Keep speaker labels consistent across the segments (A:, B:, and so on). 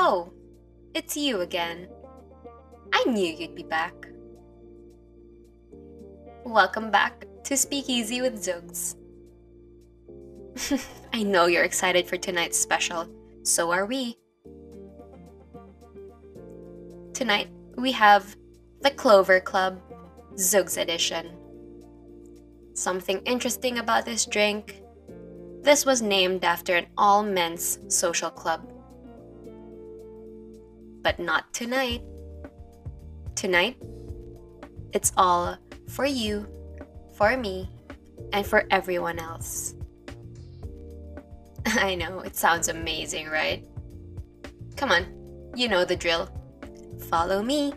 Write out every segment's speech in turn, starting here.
A: Oh, it's you again. I knew you'd be back. Welcome back to Speakeasy with Zugs. I know you're excited for tonight's special, so are we. Tonight, we have the Clover Club Zugs Edition. Something interesting about this drink this was named after an all men's social club. But not tonight. Tonight, it's all for you, for me, and for everyone else. I know, it sounds amazing, right? Come on, you know the drill. Follow me.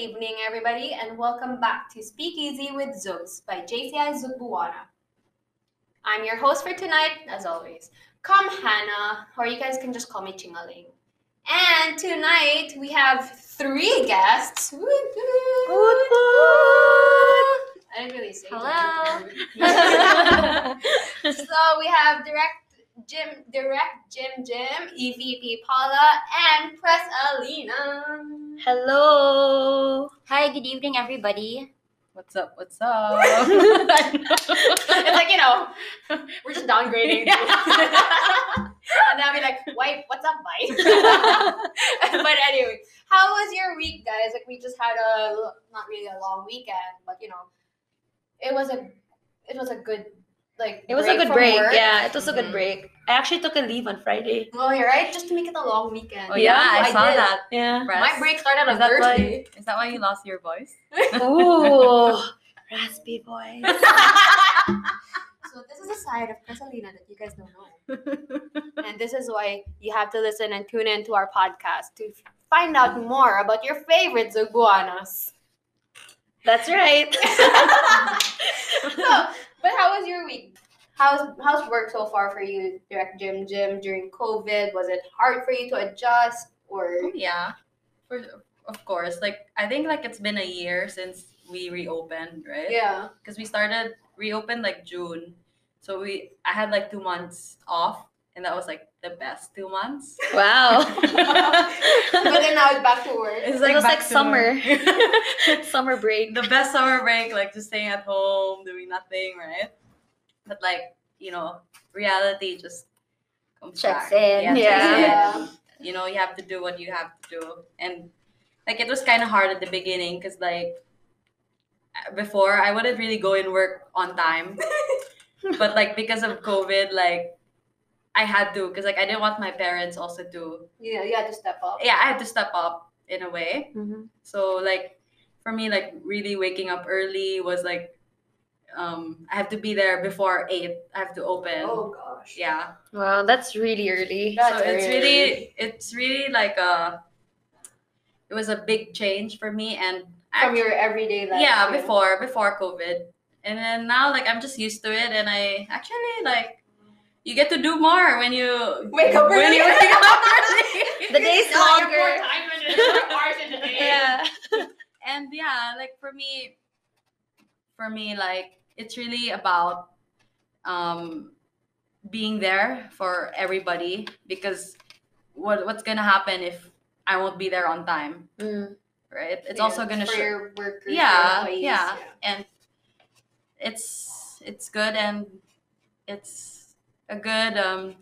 A: Evening, everybody, and welcome back to Speakeasy with Zugs by JCI Zugbuana. I'm your host for tonight, as always. Come Hannah, or you guys can just call me Chingaling. And tonight we have three guests. Woot woot. I didn't really say
B: Hello.
A: so we have direct Jim, direct Jim Jim, EVP Paula, and Press Alina.
B: Hello. Hi, good evening, everybody.
C: What's up? What's up?
A: it's like you know, we're just downgrading. and then I'll be like, "Wife, what's up, bye?" but anyway, how was your week, guys? Like we just had a not really a long weekend, but you know, it was a it was a good like.
B: It was a good break.
A: work.
B: Yeah, it was a good
C: Mhm.
B: break. I actually took a leave on Friday.
A: Oh, you're right. Just to make it a long weekend.
C: oh yeah, I,
A: I
C: saw
A: did.
C: that.
B: Yeah.
C: Press.
A: My break started on
C: Is that
A: Thursday.
C: why? Is that why you lost your voice?
B: Ooh, raspy voice.
A: so this is a side of Cresalina that you guys don't know. and this is why you have to listen and tune in to our podcast to find out more about your favorite Zugbuanas.
B: That's right.
A: so, but how was your week? How's how's work so far for you, Direct Jim Jim, during COVID? Was it hard for you to adjust or
C: Oh, yeah, for of course. Like I think like it's been a year since we reopened, right?
A: yeah?
C: Because we started reopened like June, so we I had like two months off, and that was like the best two months.
B: wow.
A: but then now it's back to work.
C: It's
B: it was like summer. Summer break.
C: the best summer break, like just staying at home, doing nothing, right? But like, you know, reality just comes
B: Checks
C: back.
B: in,
C: checks
B: yeah.
C: in.
A: Yeah.
C: You know, you have to do what you have to do. And like it was kind of hard at the beginning because like before I wouldn't really go and work on time. but like because of COVID, like I had to because like I didn't want my parents also to
A: Yeah, you had to step up.
C: yeah, I had to step up in a way.
B: Mhm.
C: So like for me, like really waking up early was like um I have to be there before eight. I have to open.
A: Oh gosh.
C: Yeah.
B: Wow, that's really early.
A: That's
C: so it's
A: very
C: really it's really like a it was a big change for me and
A: From
C: act-
A: your everyday life.
C: yeah before before COVID and then now like I'm just used to it and I actually like you get to do more when you
A: Wake up
C: when
A: early.
C: you wake up early.
B: The day's longer.
C: yeah and yeah like for me for me like it's really about um being there for everybody because what what's gonna happen if i won't be there on time
B: Mm.
C: right it's
A: Yeah,
C: also gonna show
A: your workers,
C: Yeah,
A: employees,
C: yeah. and it's it's good and it's a good um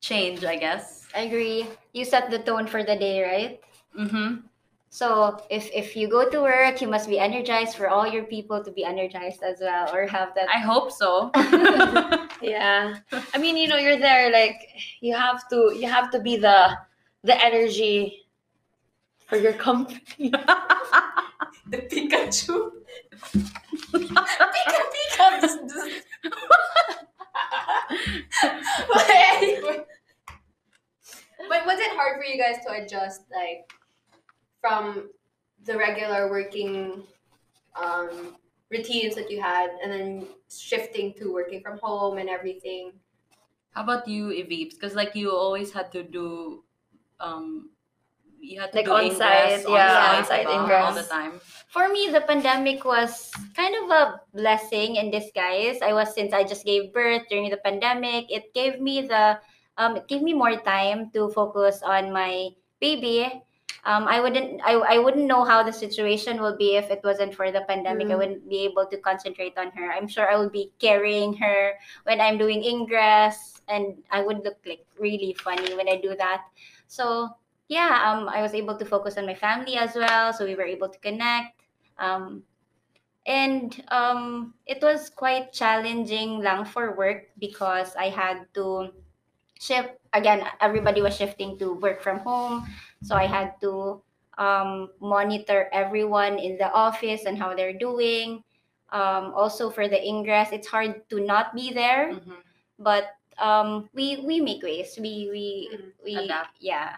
C: change i guess
B: I agree. You set the tone for the day, right?
C: mm-hmm
B: So if if you go to work, you must be energized for all your people to be energized as well, or have that.
C: i hope so
B: yeah, I mean, you know, you're there. Like you have to, you have to be the the energy for your company.
A: The Pikachu. Pika Pika. Just- just- but anyway. But was it hard for you guys to adjust, like, from the regular working um, routines that you had, and then shifting to working from home and everything?
C: How about you, Evie? Because like you always had to do um you had to
B: Like
C: do
B: on-site, yeah,
C: on-site,
D: on-site
B: ingress.
C: all the time.
D: For me, the pandemic was kind of a blessing in disguise. I was since I just gave birth during the pandemic. It gave me the um, it gave me more time to focus on my baby. Um, I wouldn't I, I wouldn't know how the situation will be if it wasn't for the pandemic. I
B: Mm.
D: wouldn't be able to concentrate on her. I'm sure I would be carrying her when I'm doing ingress, and I would look like really funny when I do that. So yeah, um, I was able to focus on my family as well. So we were able to connect. Um, and um, it was quite challenging lang for work because I had to shift again. Everybody was shifting to work from home, so I had to um, monitor everyone in the office and how they're doing. Um, also for the ingress, it's hard to not be there,
C: Mhm.
D: but um, we we make ways. We we
A: Mm,
D: we
C: adapt.
D: yeah.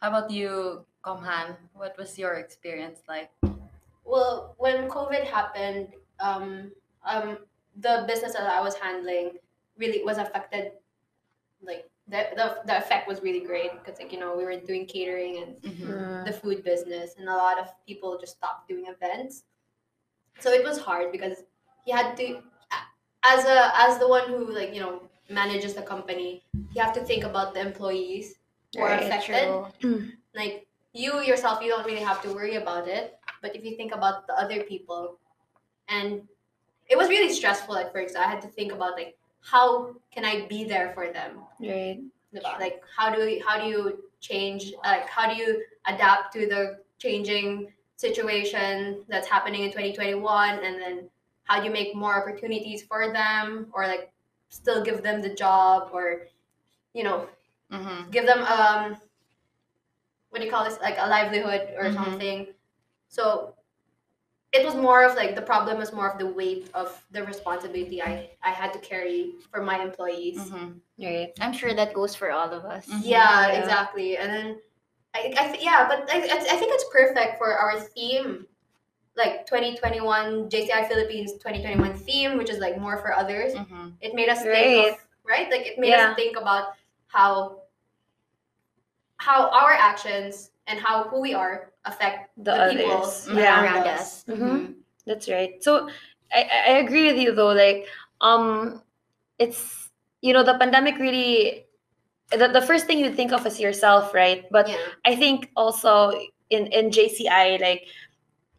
C: How about you, Komhan? What was your experience like?
A: Well, when COVID happened, um, um, the business that I was handling really was affected. Like the the, the effect was really great because like you know we were doing catering and
C: Mhm.
B: Mm.
A: the food business, and a lot of people just stopped doing events. So it was hard because you had to, as a as the one who like you know manages the company, you have to think about the employees who are affected
D: True.
A: like you yourself you don't really have to worry about it but if you think about the other people and it was really stressful at first i had to think about like how can i be there for them
B: Right.
A: like how do you, how do you change like how do you adapt to the changing situation that's happening in 2021 and then how do you make more opportunities for them or like still give them the job or you know
C: Mhm.
A: give them um what do you call this like a livelihood or
C: Mhm.
A: something so it was more of like the problem was more of the weight of the responsibility i i had to carry for my employees
C: Mhm.
B: Right.
D: I'm sure that goes for all of us.
C: Mhm.
A: yeah,
B: Yeah.
A: exactly and then i, I th- yeah but I, I I think it's perfect for our theme like 2021 jci philippines 2021 theme which is like more for others
C: Mhm.
A: it made us
B: Right.
A: think of right like it made
B: Yeah.
A: us think about how how our actions and how who we are affect
B: The,
A: the, people
B: others. Yeah.
D: Around us.
B: Mhm. That's right. So I, I I agree with you though. Like, um, it's you know the pandemic really. The, the first thing you think of is yourself, right? But
A: yeah
B: I think also in in JCI, like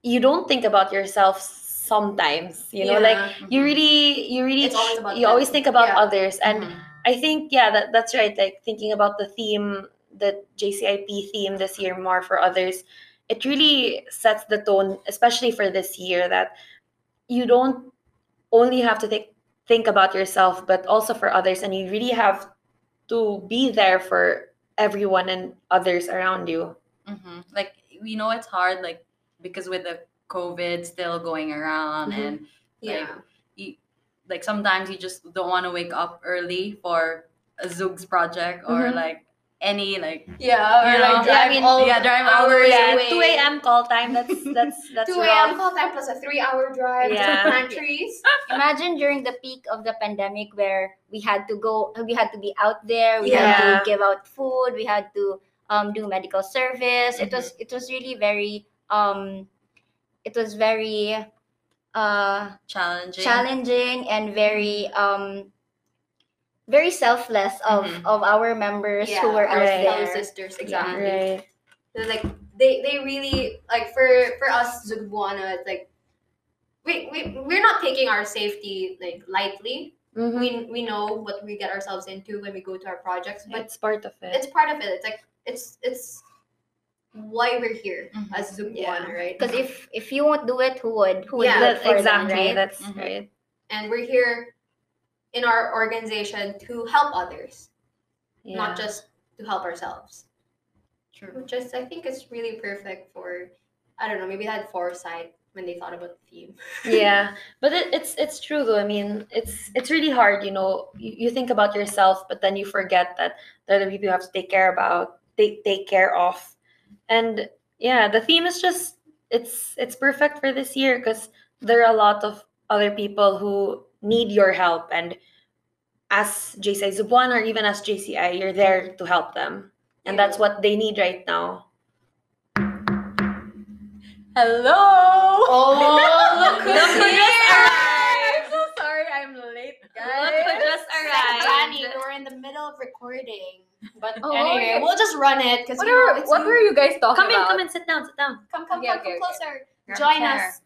B: you don't think about yourself sometimes. You know, like
A: Yeah.
B: you really you really
A: It's always about
B: you always think about
A: Yeah.
B: others and
C: Mhm.
B: I think yeah, that that's right. Like thinking about the theme, the JCIP theme this year, more for others, it really sets the tone, especially for this year, that you don't only have to think think about yourself, but also for others, and you really have to be there for everyone and others around you.
C: Mhm. Like we know it's hard, like because with the COVID still going around,
B: Mhm.
C: and
A: yeah
C: you, like sometimes you just don't want to wake up early for a Zugs project or
B: Mhm.
C: like any like
A: yeah or
C: You know,
A: like drive
B: I mean,
A: all
C: yeah, drive all
A: hours.
B: Yeah,
A: away.
B: two a.m. call time. That's that's that's
A: 2 a.m. call time plus a three hour drive
B: Yeah.
A: to pantries
D: Imagine during the peak of the pandemic where we had to go, we had to be out there, we
B: Yeah.
D: had to give out food, we had to um, do medical service. It was it was really very um, it was very uh,
C: challenging.
D: challenging and very um, very selfless of
C: Mhm.
D: of our members who were out
B: Right.
A: fellow sisters exactly
B: Right.
A: They're like they they really like for for us Zugbuana it's like we, we we're not taking our safety like lightly
B: Mhm.
A: we we know what we get ourselves into when we go to our projects but
B: It's part of it.
A: it's part of it it's like it's it's why we're here
C: Mhm.
A: as Zugbuana right
D: Because if if you won't do it, who would? Who would
A: Yeah,
D: do it
B: That-
D: for them,
B: exactly.
D: right?
B: That's
C: Mhm.
B: right.
A: and we're here in our organization to help others
B: Yeah.
A: not just to help ourselves.
C: True.
A: which is I think is really perfect for I don't know maybe they had foresight when they thought about the theme.
B: Yeah but it, it's it's true though. I mean it's it's really hard you know. You, you think about yourself but then you forget that there are other people you have to take care about take take care of. And yeah the theme is just it's it's perfect for this year because there are a lot of other people who need your help and as JCI Zugbuana or even as JCI you're there to help them and that's what they need right now.
E: Hello.
A: Oh, look who's
B: Look who just
A: here!
E: I'm so sorry I'm late, guys.
B: Look who just arrived.
A: Danny, we're in the middle of recording. But
E: Oh,
A: anyway,
E: okay.
A: we'll just run it because
E: What,
A: you know,
E: are,
A: it's
E: what
A: you.
E: were you guys talking about?
B: Come in, come in, sit down, sit down.
A: Come, come,
E: Okay,
A: come,
E: okay,
A: come
E: okay.
A: closer.
C: Grab
A: Join us.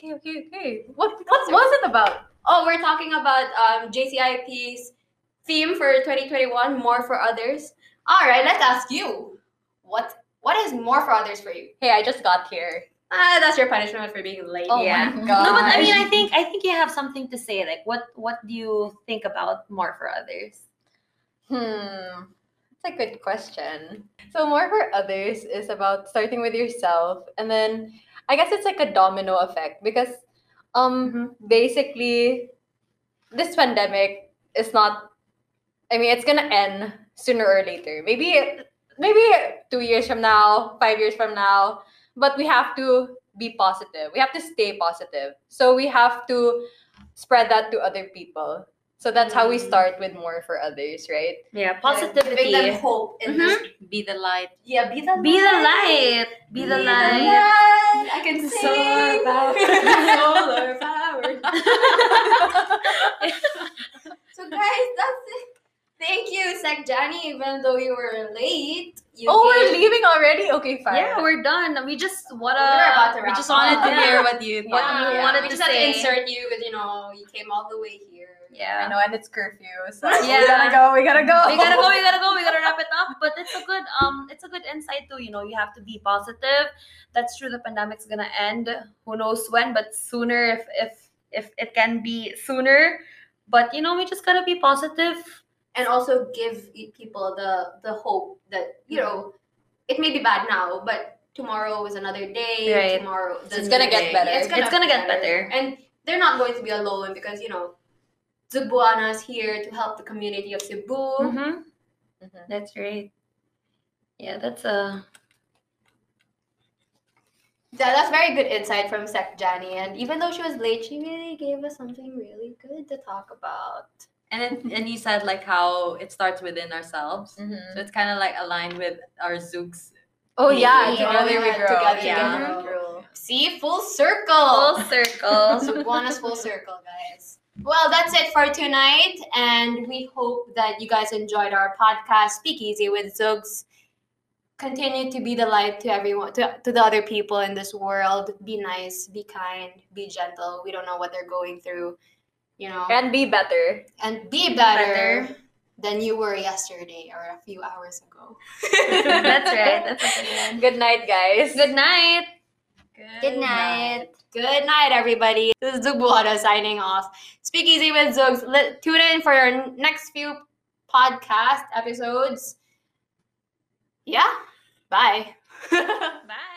E: Okay, okay, okay. What what was it about?
A: Oh, we're talking about um, JCIP's theme for 2021, more for others. All right, let's ask you, what what is more for others for you?
E: Hey, I just got here.
A: Ah, that's your punishment for being late.
E: Oh
B: Yeah.
E: my
B: No, but I mean, I think I think you have something to say. Like, what what do you think about more for others?
E: Hmm. That's a good question. So more for others is about starting with yourself and then I guess it's like a domino effect because um basically this pandemic is not I mean it's gonna end sooner or later. Maybe maybe two years from now, five years from now. But we have to be positive. We have to stay positive. So we have to spread that to other people. So that's how we start with more for others, right?
B: Yeah, positivity.
A: them hope in mm-hmm. this.
C: Be the light.
A: Yeah, be the light.
B: Be the light. Be the light.
A: light. I can sing.
E: Solar power.
A: Solar power. so guys, that's it. Thank you, Sec Johnny. Even though you were late, you
E: oh, we're leaving already? Okay, fine.
B: Yeah, we're done. We just wanna.
A: We're about to
C: We
A: wrap
C: just
A: up.
C: wanted to hear what you
B: What
C: thought.
B: you
A: Yeah,
B: wanted
A: we
B: to
A: just had to insert you because you know you came all the way here.
E: I know, and it's curfew, so
B: Yeah.
E: we gotta go. We gotta go.
B: we gotta go. We gotta go. We gotta wrap it up. But it's a good um, it's a good insight too. You know, you have to be positive. That's true. The pandemic's gonna end. Who knows when? But sooner, if if if it can be sooner. But you know, we just gotta be positive.
A: and also give people the the hope that you know it may be bad now, but tomorrow is another day.
B: Right.
A: Tomorrow,
E: It's gonna get better.
A: It's gonna,
B: It's gonna get better.
A: and they're not going to be alone because you know Cebuana is here to help the community of Cebu.
B: Mm-hmm.
E: Mhm.
B: That's right. Yeah, that's a.
A: Yeah, that's very good insight from Sec Jani. And even though she was late, she really gave us something really good to talk about.
C: And then, and you said like how it starts within ourselves.
E: Mhm.
C: So it's kind of like aligned with our Zooks.
E: Oh yeah,
A: Yeah,
E: together we grow.
A: together
E: yeah.
A: we grow. See, full circle.
B: Full circle.
A: Cebuana's full circle, guys. Well, that's it for tonight, and we hope that you guys enjoyed our podcast, Speakeasy with Zugs. Continue to be the light to everyone, to, to the other people in this world. Be nice, be kind, be gentle. We don't know what they're going through, you know,
E: And be better.
A: and be better,
B: better.
A: than you were yesterday or a few hours ago.
B: that's right. That's one.
E: Good night, guys.
B: Good night.
D: Good night.
A: Good night, everybody. This is Zugbuana signing off. Speakeasy with Zugs. Let, tune in for our next few podcast episodes. Yeah. Bye.
B: Bye.